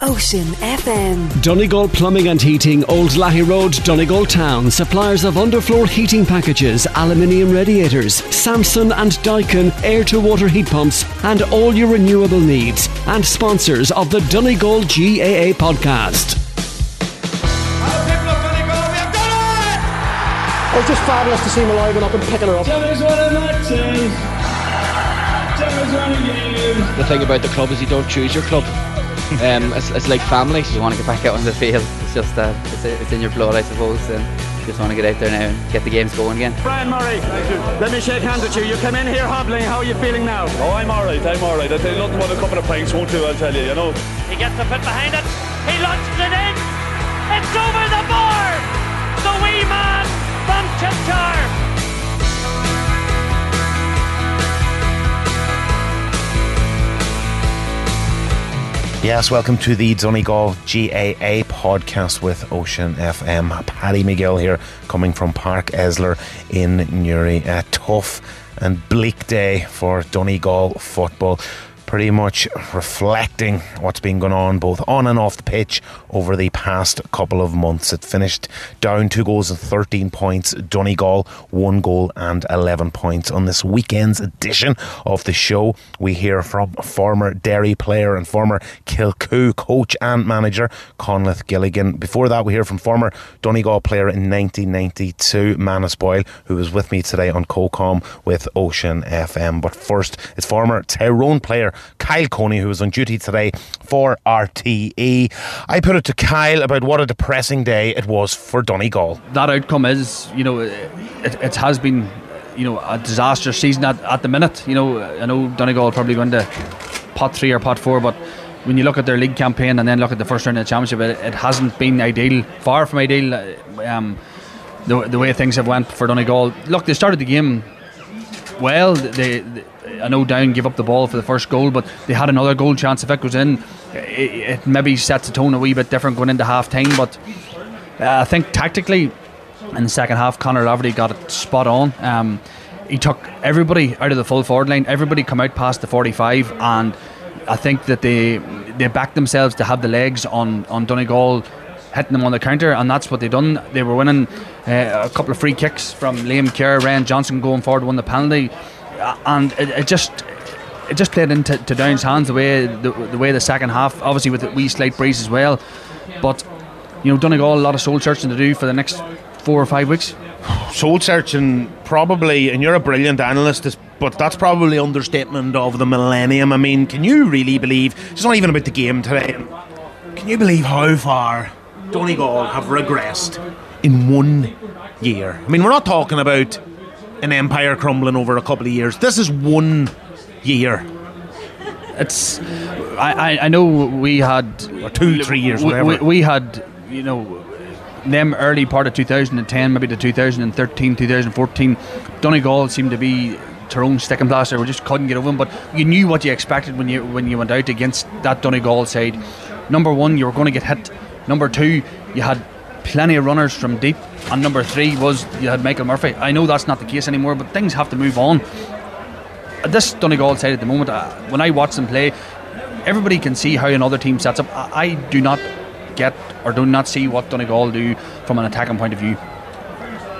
Ocean FM. Donegal Plumbing and Heating, Old Lahey Road, Donegal Town. Suppliers of underfloor heating packages, aluminium radiators, Samsung and Daikin air to water heat pumps, and all your renewable needs. And sponsors of the Donegal GAA podcast. It was just fabulous to see him alive and up and picking her up. The thing about the club is you don't choose your club. Um, it's, it's like family. You want to get back out on the field. It's just uh, it's, it's in your blood, I suppose. And just want to get out there now and get the games going again. Brian Murray, let me shake hands with you. You come in here hobbling. How are you feeling now? Oh, I'm all right. I'm all right. I tell you, nothing but a couple of pints won't do. I'll tell you. You know. He gets the foot behind it. He launches it in. It's over the bar. The wee man from Chipchar. Yes, welcome to the Donegal GAA podcast with Ocean FM. Paddy McGill here, coming from Páirc Esler in Newry. A tough and bleak day for Donegal football pretty much reflecting what's been going on both on and off the pitch over the past couple of months. It finished down two goals and 13 points. Donegal, one goal and 11 points. On this weekend's edition of the show, we hear from former Derry player and former Kilcoo coach and manager Conleth Gilligan. Before that, we hear from former Donegal player in 1992, Manus Boyle, who was with me today on COCOM with Ocean FM. But first, it's former Tyrone player Kyle Coney, who was on duty today for RTE. I put it to Kyle about what a depressing day it was for Donegal. That outcome is, you know, it, it has been, you know, a disastrous season at, at the minute. You know, I know Donegal probably going to pot three or pot four, but when you look at their league campaign and then look at the first round of the championship, it, it hasn't been ideal. Far from ideal. Um, the, the way things have went for Donegal. Look, they started the game well. They, they I know Down gave up the ball for the first goal, but they had another goal chance. If it goes in, it, it maybe sets the tone a wee bit different going into half time. But uh, I think tactically, in the second half, Conor Laverty got it spot on. Um, he took everybody out of the full forward line. Everybody come out past the 45, and I think that they they backed themselves to have the legs on on Donegal hitting them on the counter, and that's what they done. They were winning uh, a couple of free kicks from Liam Kerr, Ryan Johnston going forward, won the penalty, Uh, and it, it just it just played into to Down's hands the way the, the way the second half, obviously with the wee slight breeze as well. But you know, Donegal a lot of soul searching to do for the next four or five weeks. Soul searching, probably, and you're a brilliant analyst, but that's probably understatement of the millennium. I mean, can you really believe? It's not even about the game today. Can you believe how far Donegal have regressed in one year? I mean, we're not talking about an empire crumbling over a couple of years. This is one year. It's. I, I know we had or two, three years, we, whatever. We, we had, you know, them early part of 2010, maybe the 2013, 2014. Donegal seemed to be Tyrone sticking plaster. We just couldn't get over them. But you knew what you expected when you when you went out against that Donegal side. Number one, you were going to get hit. Number two, you had plenty of runners from deep. And number three was you had Michael Murphy. I know that's not the case anymore, but things have to move on. This Donegal side at the moment, uh, when I watch them play, everybody can see how another team sets up. I, I do not get or do not see what Donegal do from an attacking point of view.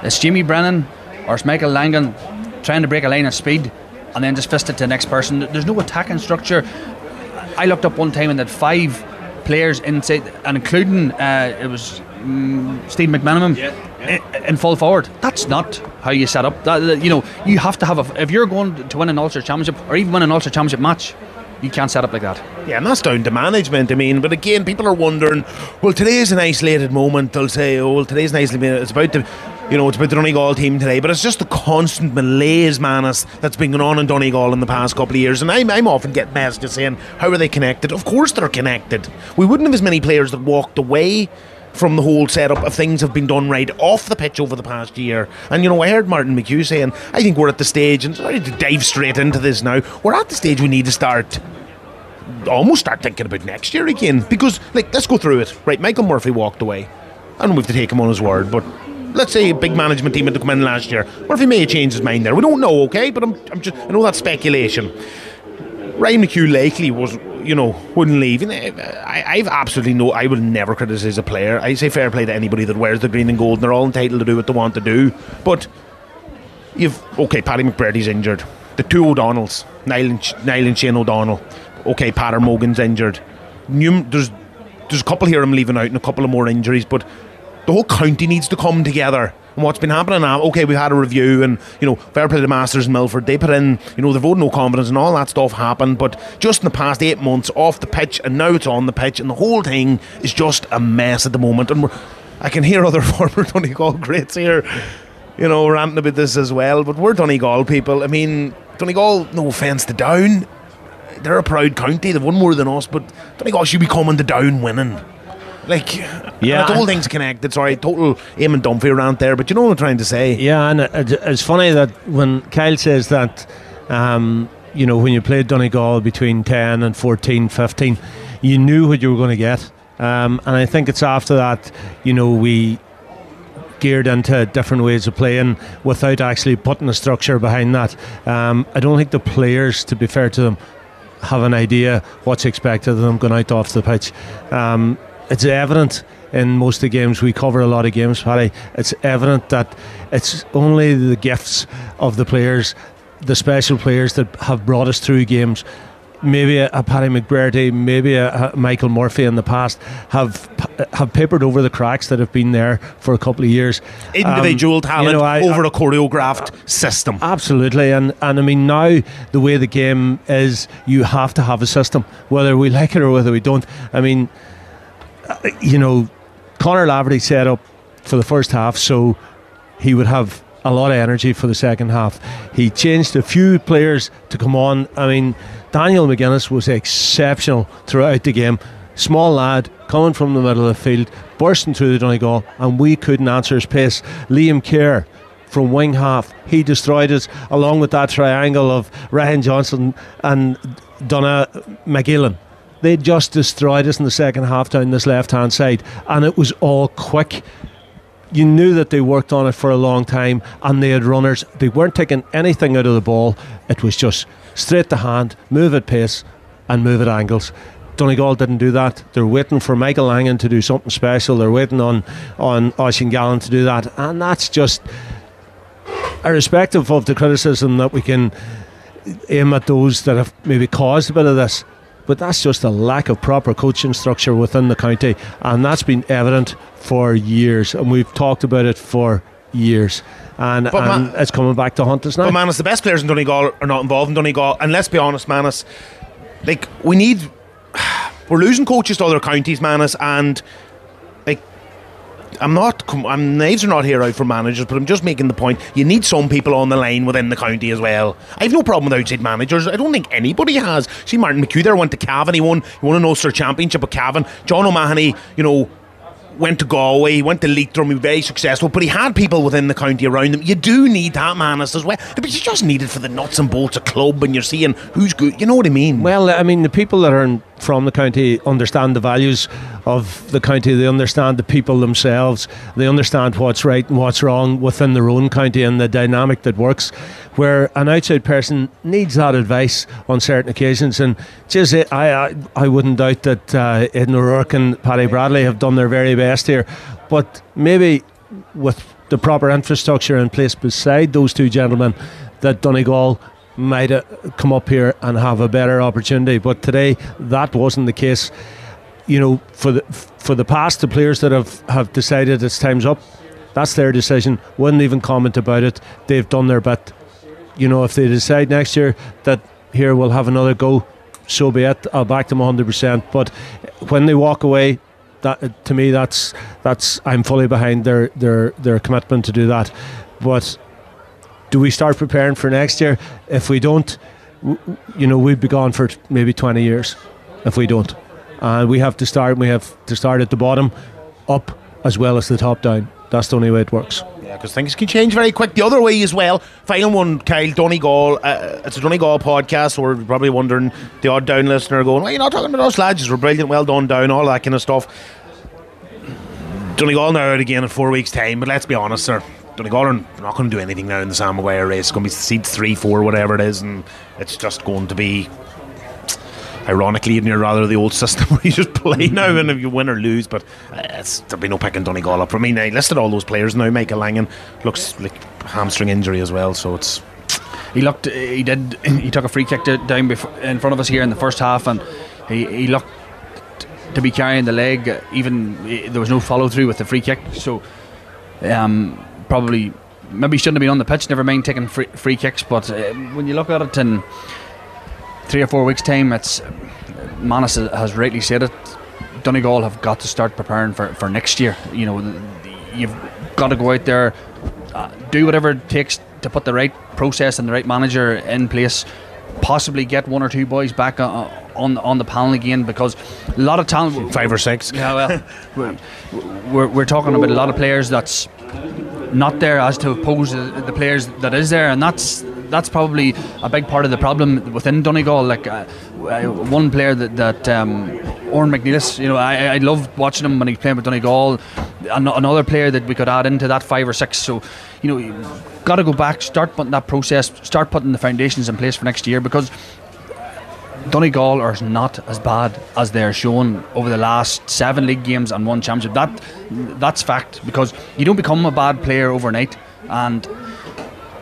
It's Jimmy Brennan or it's Michael Langan trying to break a line of speed and then just fist it to the next person. There's no attacking structure. I looked up one time and had five players inside, and including uh, it was um, Steve McMenamin yeah, yeah. In, in, full forward. That's not how you set up. That, that, you know, you have to have a. If you're going to win an Ulster Championship or even win an Ulster Championship match, you can't set up like that. Yeah, and that's down to management. I mean, but again, people are wondering. Well, today is an isolated moment. They'll say, "Oh, well, today's an isolated. It's about the." You know, it's about the Donegal team today, but it's just the constant malaise, Manus, that's been going on in Donegal in the past couple of years. And I'm, I'm often getting messages saying, how are they connected? Of course they're connected. We wouldn't have as many players that walked away from the whole setup if things have been done right off the pitch over the past year. And you know, I heard Martin McHugh saying, I think we're at the stage, and sorry to dive straight into this now, we're at the stage we need to start almost start thinking about next year again. Because, like, let's go through it. Right, Michael Murphy walked away. I don't know if to take him on his word, but let's say a big management team had to come in last year. Murphy may have changed his mind there. We don't know, okay? But I'm, I'm just, I know that's speculation. Ryan McHugh likely was you know, wouldn't leave. And uh, I, I've absolutely no. I would never criticise a player. I say fair play to anybody that wears the green and gold, and they're all entitled to do what they want to do. But you've okay, Paddy McBrearty's injured. The two O'Donnells, Niall and, Niall and Shane O'Donnell. Okay, Peadar Mogan's injured. There's there's a couple here I'm leaving out, and a couple of more injuries, but the whole county needs to come together. And what's been happening now, okay, we've had a review and, you know, fair play to the Masters and Milford, they put in, you know, the vote no confidence and all that stuff happened, but just in the past eight months off the pitch and now it's on the pitch and the whole thing is just a mess at the moment. And I can hear other former Donegal greats here, you know, ranting about this as well, but we're Donegal people. I mean, Donegal, no offence to Down, they're a proud county, they've won more than us, but Donegal should be coming to Down winning. Like, yeah, the whole thing's connected. Sorry, total Eamon Dunphy around there, but you know what I'm trying to say. Yeah, and it's funny that when Kyle says that, um, you know, when you played Donegal between 10 and 14, 15, you knew what you were going to get. Um, and I think it's after that, you know, we geared into different ways of playing without actually putting a structure behind that. Um, I don't think the players, to be fair to them, have an idea what's expected of them going out off the pitch. Um, it's evident in most of the games we cover a lot of games, Paddy. It's evident that it's only the gifts of the players, the special players that have brought us through games. Maybe a, a Paddy McBrearty, maybe a, a, Michael Murphy in the past have have papered over the cracks that have been there for a couple of years. Individual um, talent you know, I, over I, a choreographed system. Absolutely, and and I mean now the way the game is, you have to have a system, whether we like it or whether we don't. I mean you know, Conor Laverty set up for the first half, so he would have a lot of energy for the second half. He changed a few players to come on. I mean, Daniel McGuinness was exceptional throughout the game. Small lad coming from the middle of the field, bursting through the Donegal, and we couldn't answer his pace. Liam Kerr from wing half, he destroyed us along with that triangle of Ryan Johnston and Donna McGillan they just destroyed us in the second half down this left hand side, and it was all quick. You knew that they worked on it for a long time, and they had runners. They weren't taking anything out of the ball. It was just straight to hand, move at pace, and move at angles. Donegal didn't do that. They're waiting for Michael Langan to do something special. They're waiting on on Oisín Gallen to do that, and that's just irrespective of the criticism that we can aim at those that have maybe caused a bit of this but that's just a lack of proper coaching structure within the county, and that's been evident for years, and we've talked about it for years. And, and man, it's coming back to haunt us now. But Manus, the best players in Donegal are not involved in Donegal, and let's be honest, Manus, like we need, we're losing coaches to other counties, Manus, and I'm not. I'm knives are not here out for managers, but I'm just making the point. You need some people on the line within the county as well. I have no problem with outside managers. I don't think anybody has. See, Martin McHugh there went to Cavan. He won. He won an Ulster Championship at Cavan. John O'Mahony, you know, went to Galway, he went to Leitrim, he was very successful, but he had people within the county around him. You do need that Manus as well. But you just need it for the nuts and bolts of club and you're seeing who's good. You know what I mean? Well, I mean, the people that are from the county understand the values of the county, they understand the people themselves, they understand what's right and what's wrong within their own county and the dynamic that works where an outside person needs that advice on certain occasions. And just I, I, I wouldn't doubt that uh, Aidan O'Rourke and Paddy Bradley have done their very best here, but maybe with the proper infrastructure in place beside those two gentlemen, that Donegal might uh, come up here and have a better opportunity. But today, that wasn't the case. You know, for the for the past, the players that have, have decided it's time's up, that's their decision. Wouldn't even comment about it. They've done their bit you know, if they decide next year that here we'll have another go, so be it. I'll back them 100%. But when they walk away, that to me, that's that's I'm fully behind their their their commitment to do that. But do we start preparing for next year? If we don't, you know, we'd be gone for maybe 20 years. If we don't, and we have to start. We have to start at the bottom, up as well as the top down. That's the only way it works. Yeah, because things can change very quick. The other way as well. Final one, Kyle Donegal. Uh, it's a Donegal podcast, so we're probably wondering the odd down listener going, "Well, you're not talking about us lads? We're brilliant, well done, down, all that kind of stuff." Donegal now out again in four weeks' time, but let's be honest, sir. Donegal are not going to do anything now in the Sam Maguire race. It's going to be seed three, four, whatever it is, and it's just going to be ironically, you're rather the old system where you just play now and if you win or lose. But uh, there'll be no picking Donegal up. I mean, I listed all those players now. Michael Langan looks like hamstring injury as well, so it's. He looked. He did. He took a free kick to, down before, in front of us here in the first half, and he, he looked to be carrying the leg. Even there was no follow through with the free kick, so um, probably maybe he shouldn't have been on the pitch. Never mind taking free, free kicks, but uh, when you look at it in three or four weeks' time, it's Manus has rightly said it. Donegal have got to start preparing for, for next year. You know, you've got to go out there, uh, do whatever it takes to put the right process and the right manager in place. Possibly get one or two boys back uh, on on the panel again because a lot of talent. Five or six. Yeah, well, we're, we're, we're talking about a lot of players that's not there as to oppose the, the players that is there, and that's that's probably a big part of the problem within Donegal. Like uh, uh one player that, that um, Odhrán Mac Niallais, you know, I, I loved watching him when he played with Donegal. Another player that we could add into that five or six. So, you know, got to go back, start putting that process, start putting the foundations in place for next year because Donegal are not as bad as they're shown over the last seven league games and one championship. That that's fact because you don't become a bad player overnight, and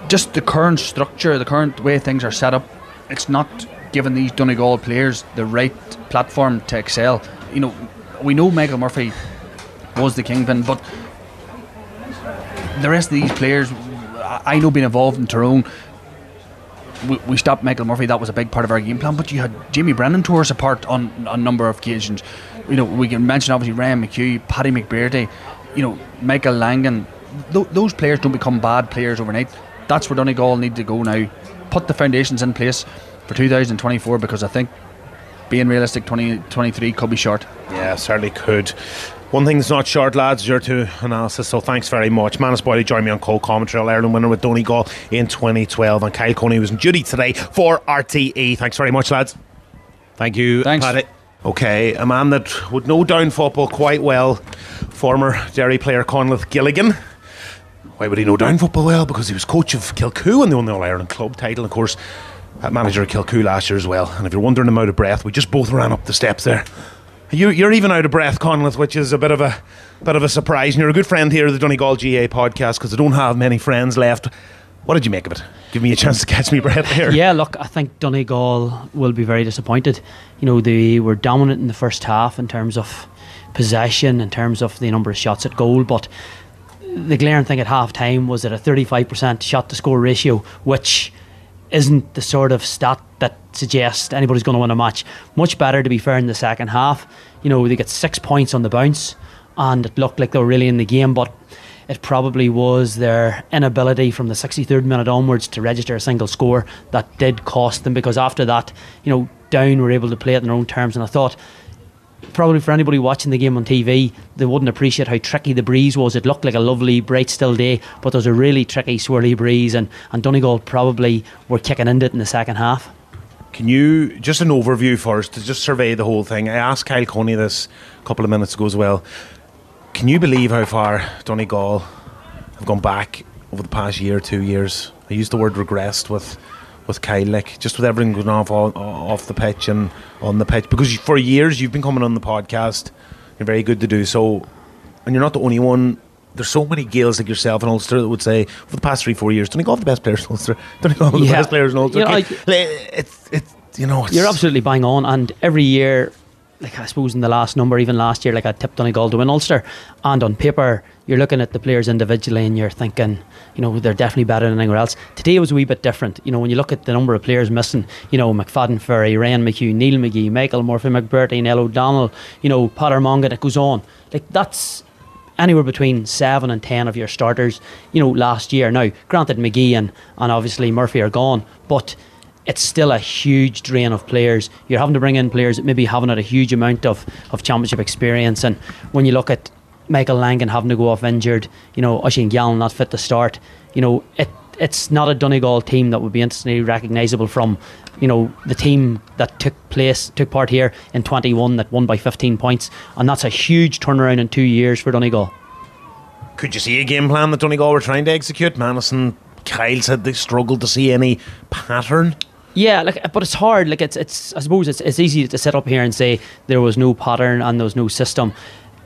just the current structure, the current way things are set up, it's not giving these Donegal players the right platform to excel. You know, we know Michael Murphy was the kingpin, but the rest of these players, I know, being involved in Tyrone we, we stopped Michael Murphy. That was a big part of our game plan. But you had Jamie Brennan tore us apart on, a number of occasions. You know, we can mention obviously Ryan McHugh, Paddy McBrearty, you know, Michael Langan. Th- those players don't become bad players overnight. That's where Donegal need to go now. Put the foundations in place for 2024 because I think being realistic, 2023 could be short. Yeah, certainly could. One thing that's not short, lads, your two analysis, so thanks very much. Manus Boyle joined me on co commentary, All Ireland winner with Donegal in 2012, and Kyle Coney was in duty today for RTE. Thanks very much, lads. Thank you, Thanks. Paddy. Okay, a man that would know down football quite well, former Derry player Conleth Gilligan. Why would he know down football well? Because he was coach of Kilcoo and they won the All Ireland club title, of course, at manager of Kilcoo last year as well. And if you're wondering, I'm out of breath, we just both ran up the steps there. You, you're even out of breath, Conleth, which is a bit of a bit of a surprise. And you're a good friend here of the Donegal GA podcast because I don't have many friends left. What did you make of it? Give me a chance to catch me breath here. Yeah, look, I think Donegal will be very disappointed. You know, they were dominant in the first half in terms of possession, in terms of the number of shots at goal, but the glaring thing at half time was at a 35% shot to score ratio, which isn't the sort of stat that suggests anybody's going to win a match. Much better, to be fair, in the second half. You know, they get six points on the bounce, and it looked like they were really in the game, but it probably was their inability from the 63rd minute onwards to register a single score that did cost them because after that, you know, Down were able to play it in their own terms, and I thought probably for anybody watching the game on TV, they wouldn't appreciate how tricky the breeze was. It looked like a lovely, bright, still day, but there was a really tricky, swirly breeze, and, and Donegal probably were kicking into it in the second half. Can you just an overview first to just survey the whole thing? I asked Kyle Coney this a couple of minutes ago as well. Can you believe how far Donegal have gone back over the past year, two years? I used the word regressed with with Kyle, like just with everything going off off the pitch and on the pitch, because for years you've been coming on the podcast. You're very good to do so, and you're not the only one. There's so many Gaels like yourself and Ulster that would say for the past three, four years, Donegal have the best players in Ulster. Donegal have yeah. the best players in Ulster. You know, like, it's, it's, you know, it's you're absolutely bang on, and every year like I suppose in the last number, even last year, like I tipped Donegal to win Ulster, and on paper you're looking at the players individually and you're thinking, you know, they're definitely better than anywhere else. Today was a wee bit different. You know, when you look at the number of players missing, you know, McFadden Ferry, Ryan McHugh, Neil McGee, Michael Murphy, McBrearty, Niall O'Donnell, you know, Peadar Mogan, it goes on. Like that's anywhere between seven and ten of your starters, you know, last year. Now, granted McGee and, and obviously Murphy are gone, but it's still a huge drain of players. You're having to bring in players that maybe haven't had a huge amount of, of championship experience. And when you look at Michael Langan having to go off injured, you know, Oisín Gallen not fit to start, you know, it it's not a Donegal team that would be instantly recognisable from, you know, the team that took place, took part here in 21 that won by 15 points. And that's a huge turnaround in two years for Donegal. Could you see a game plan that Donegal were trying to execute? Manison, Kyle said they struggled to see any pattern. Yeah, like, but it's hard. Like, it's, it's. I suppose it's, it's easy to sit up here and say there was no pattern and there was no system.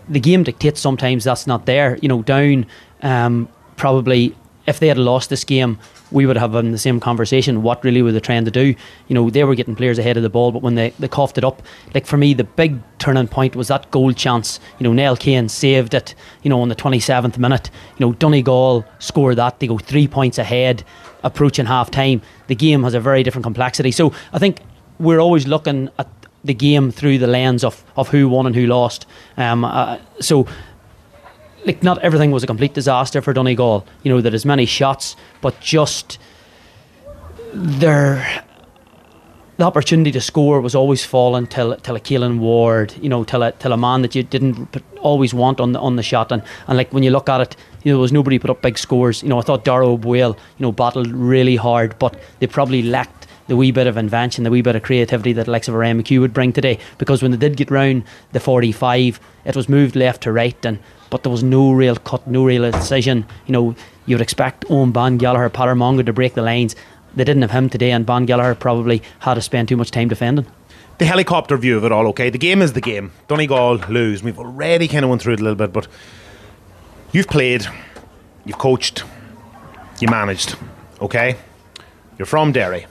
The game dictates sometimes that's not there. You know, down um, probably if they had lost this game, we would have been the same conversation. What really were they trying to do? You know, they were getting players ahead of the ball, but when they, they coughed it up, like for me, the big turning point was that goal chance. You know, Niall Kane saved it, you know, on the 27th minute. You know, Donegal scored that. They go three points ahead, approaching half time. The game has a very different complexity. So I think we're always looking at the game through the lens of, of who won and who lost. Um, uh, so like not everything was a complete disaster for Donegal. You know, there is many shots, but just their the opportunity to score was always falling till till a Keelan Ward, you know, till a till a man that you didn't always want on the on the shot, and and like when you look at it, you know, there was nobody put up big scores. You know, I thought Dara O'Boyle, you know, battled really hard, but they probably lacked the wee bit of invention, the wee bit of creativity that Alexa Ray McHugh would bring today. Because when they did get round the 45, it was moved left to right, and but there was no real cut, no real decision. You know, you would expect Eoghan Bán Gallagher, Peadar Mogan to break the lines. They didn't have him today, and Bán Gallagher probably had to spend too much time defending. The helicopter view of it all, okay? The game is the game. Donegal lose. We've already kind of went through it a little bit, but you've played, you've coached, you managed, okay? You're from Derry.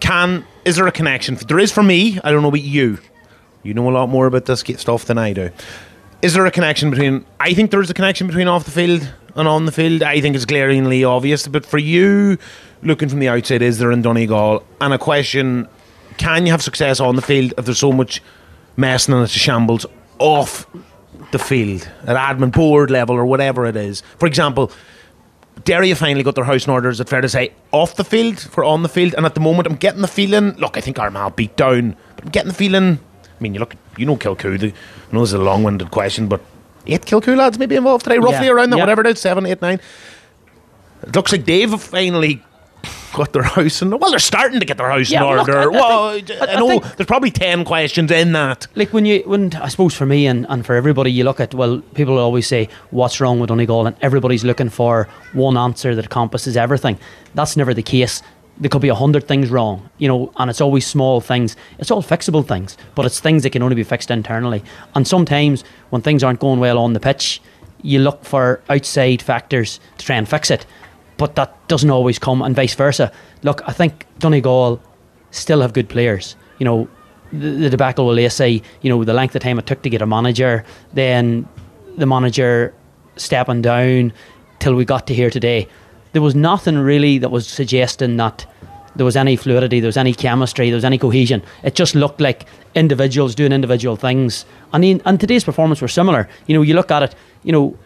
Can is there a connection? There is for me. I don't know about you. You know a lot more about this stuff than I do. Is there a connection between? I think there's a connection between off the field and on the field. I think it's glaringly obvious. But for you, looking from the outside, is there in Donegal? And a question: Can you have success on the field if there's so much messing and it's a shambles off the field at admin board level or whatever it is? For example. Derry have finally got their house in order, is it fair to say, off the field for on the field? And at the moment, I'm getting the feeling. Look, I think Armagh beat down, but I'm getting the feeling mean, you look, you know Kilcoo. The, I know this is a long-winded question, but eight Kilcoo lads maybe involved today, roughly Yeah. around that, Yeah. whatever it is, seven, eight, nine. It looks like they've finally got their house in. Order. Well, they're starting to get their house Yeah, in look, order. I- I well, think- I, I- I know think- there's probably ten questions in that. Like when you, when I suppose for me and, and for everybody, you look at well, people always say what's wrong with Donegal, and everybody's looking for one answer that encompasses everything. That's never the case. There could be a hundred things wrong, you know, and it's always small things. It's all fixable things, but it's things that can only be fixed internally. And sometimes when things aren't going well on the pitch, you look for outside factors to try and fix it, but that doesn't always come, and vice versa. Look, I think Donegal still have good players. You know, the, the debacle with Lacey, you know, the length of time it took to get a manager, then the manager stepping down till we got to here today. There was nothing really that was suggesting that there was any fluidity, there was any chemistry, there was any cohesion. It just looked like individuals doing individual things. And, in, and today's performance were similar. You know, you look at it, you know,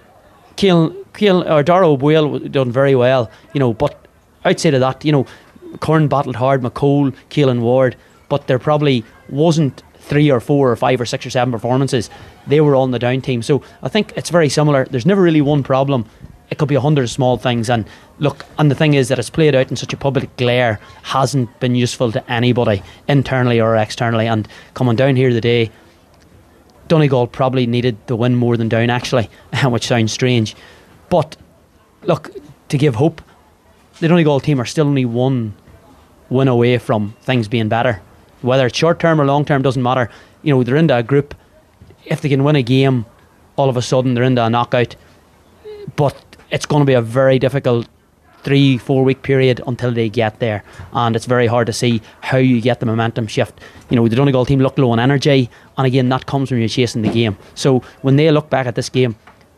Keelan, Keelan or Dara O'Boyle done very well, you know, but outside of that, you know, Curran battled hard, McCole, Keelan Ward, but there probably wasn't three or four or five or six or seven performances. They were all in the down team. So I think it's very similar. There's never really one problem. It could be a hundred small things. And look, and the thing is that it's played out in such a public glare hasn't been useful to anybody, internally or externally. And coming down here today, Donegal probably needed the win more than down, actually, which sounds strange. But look, to give hope, the Donegal team are still only one win away from things being better. Whether it's short term or long term doesn't matter. You know, they're in a group. If they can win a game, all of a sudden they're in a knockout. But it's going to be a very difficult three, four week period until they get there. And it's very hard to see how you get the momentum shift. You know, the Donegal team look low on energy, and again, that comes when you're chasing the game. So when they look back at this game,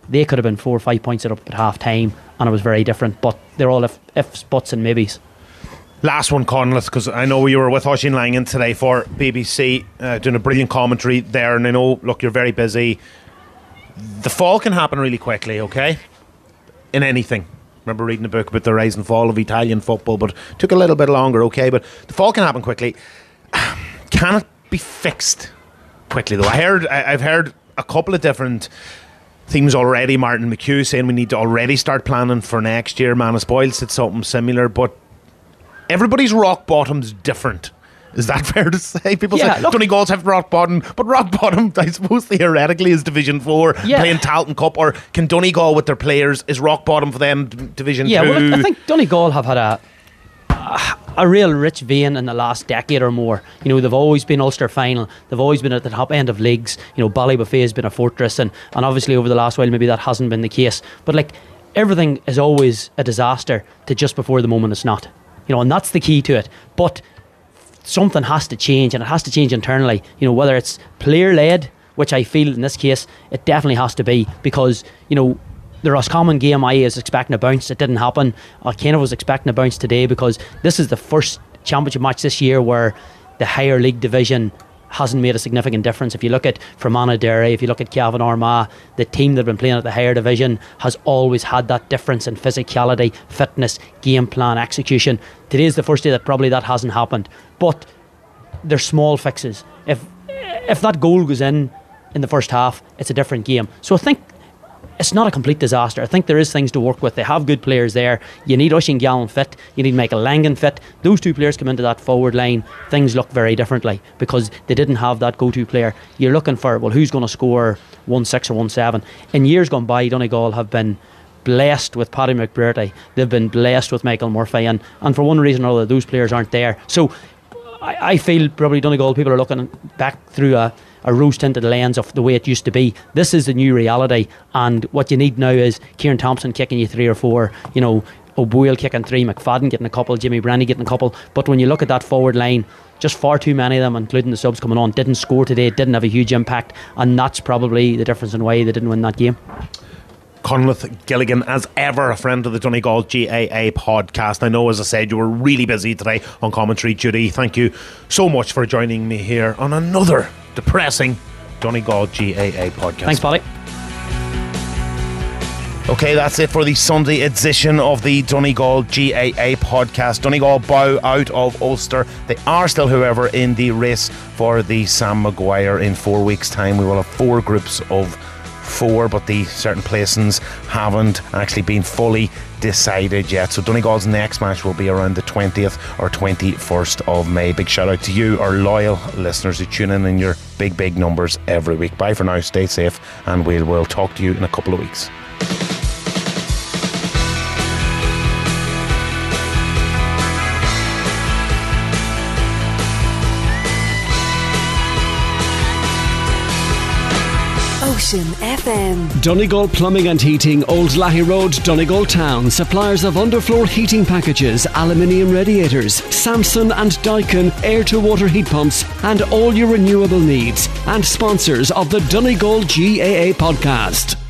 they could have been four or five points up at half time, and it was very different. But they're all if, ifs, buts, and maybes. Last one, Conleth, because I know you were with Oisin Langan today for BBC, uh, doing a brilliant commentary there, and I know, look, you're very busy. The fall can happen really quickly, okay? In anything. Remember reading a book about the rise and fall of Italian football, but took a little bit longer, okay? But the fall can happen quickly. Can it be fixed quickly, though? I heard, I, I've heard a couple of different themes already. Martin McHugh saying we need to already start planning for next year. Manus Boyle said something similar, but everybody's rock bottom's different. Is that fair to say? People Yeah, say look- Donegal's have rock bottom, but rock bottom, I suppose theoretically, is Division Four Yeah. playing Tailteann Cup, or can Donegal with their players is rock bottom for them Division Yeah, Two? well, I think Donegal have had a a real rich vein in the last decade or more. You know, they've always been Ulster final. They've always been at the top end of leagues. You know, Ballybofey has been a fortress, and, and obviously over the last while, maybe that hasn't been the case. But like, everything is always a disaster to just before the moment it's not. You know, and that's the key to it. But something has to change, and it has to change internally. You know, whether it's player led, which I feel in this case it definitely has to be, because you know the Roscommon game I was expecting a bounce. It didn't happen. I kind of was expecting a bounce today because this is the first championship match this year where the higher league division hasn't made a significant difference. If you look at Fermanagh Derry, if you look at Cavan Armagh, the team that have been playing at the higher division has always had that difference in physicality, fitness, game plan, execution. Today is the first day that probably that hasn't happened. But they're small fixes. If if that goal goes in in the first half, it's a different game. So I think it's not a complete disaster. I think there is things to work with. They have good players there. You need Oisín Gallen fit. You need Michael Langan fit. Those two players come into that forward line. Things look very differently because they didn't have that go-to player. You're looking for well, who's going to score one six or one seven? In years gone by, Donegal have been blessed with Paddy McBrearty. They've been blessed with Michael Murphy, and and for one reason or other, those players aren't there. So I, I feel probably Donegal people are looking back through a a rose tinted lens of the way it used to be. This is the new reality, and what you need now is Ciaran Thompson kicking you three or four, you know, O'Boyle kicking three, McFadden getting a couple, Jimmy Brandy getting a couple. But when you look at that forward line, just far too many of them, including the subs coming on, didn't score today, didn't have a huge impact, and that's probably the difference in why they didn't win that game. Conleth Gilligan, as ever, a friend of the Donegal GAA podcast. I know, as I said, you were really busy today on commentary duty. Thank you so much for joining me here on another depressing Donegal GAA podcast. Thanks, Polly. Okay, that's it for the Sunday edition of the Donegal GAA podcast. Donegal bow out of Ulster. They are still, however, in the race for the Sam Maguire in four weeks' time. We will have four groups of four, but the certain placings haven't actually been fully decided yet. So Donegal's next match will be around the 20th or 21st of May. Big shout out to you, our loyal listeners who tune in in your big, big numbers every week. Bye for now, stay safe, and we will talk to you in a couple of weeks. Ocean FM. Donegal Plumbing and Heating, Old Lahey Road, Donegal Town. Suppliers of underfloor heating packages, aluminium radiators, Samsung and Daikin air to water heat pumps, and all your renewable needs. And sponsors of the Donegal GAA podcast.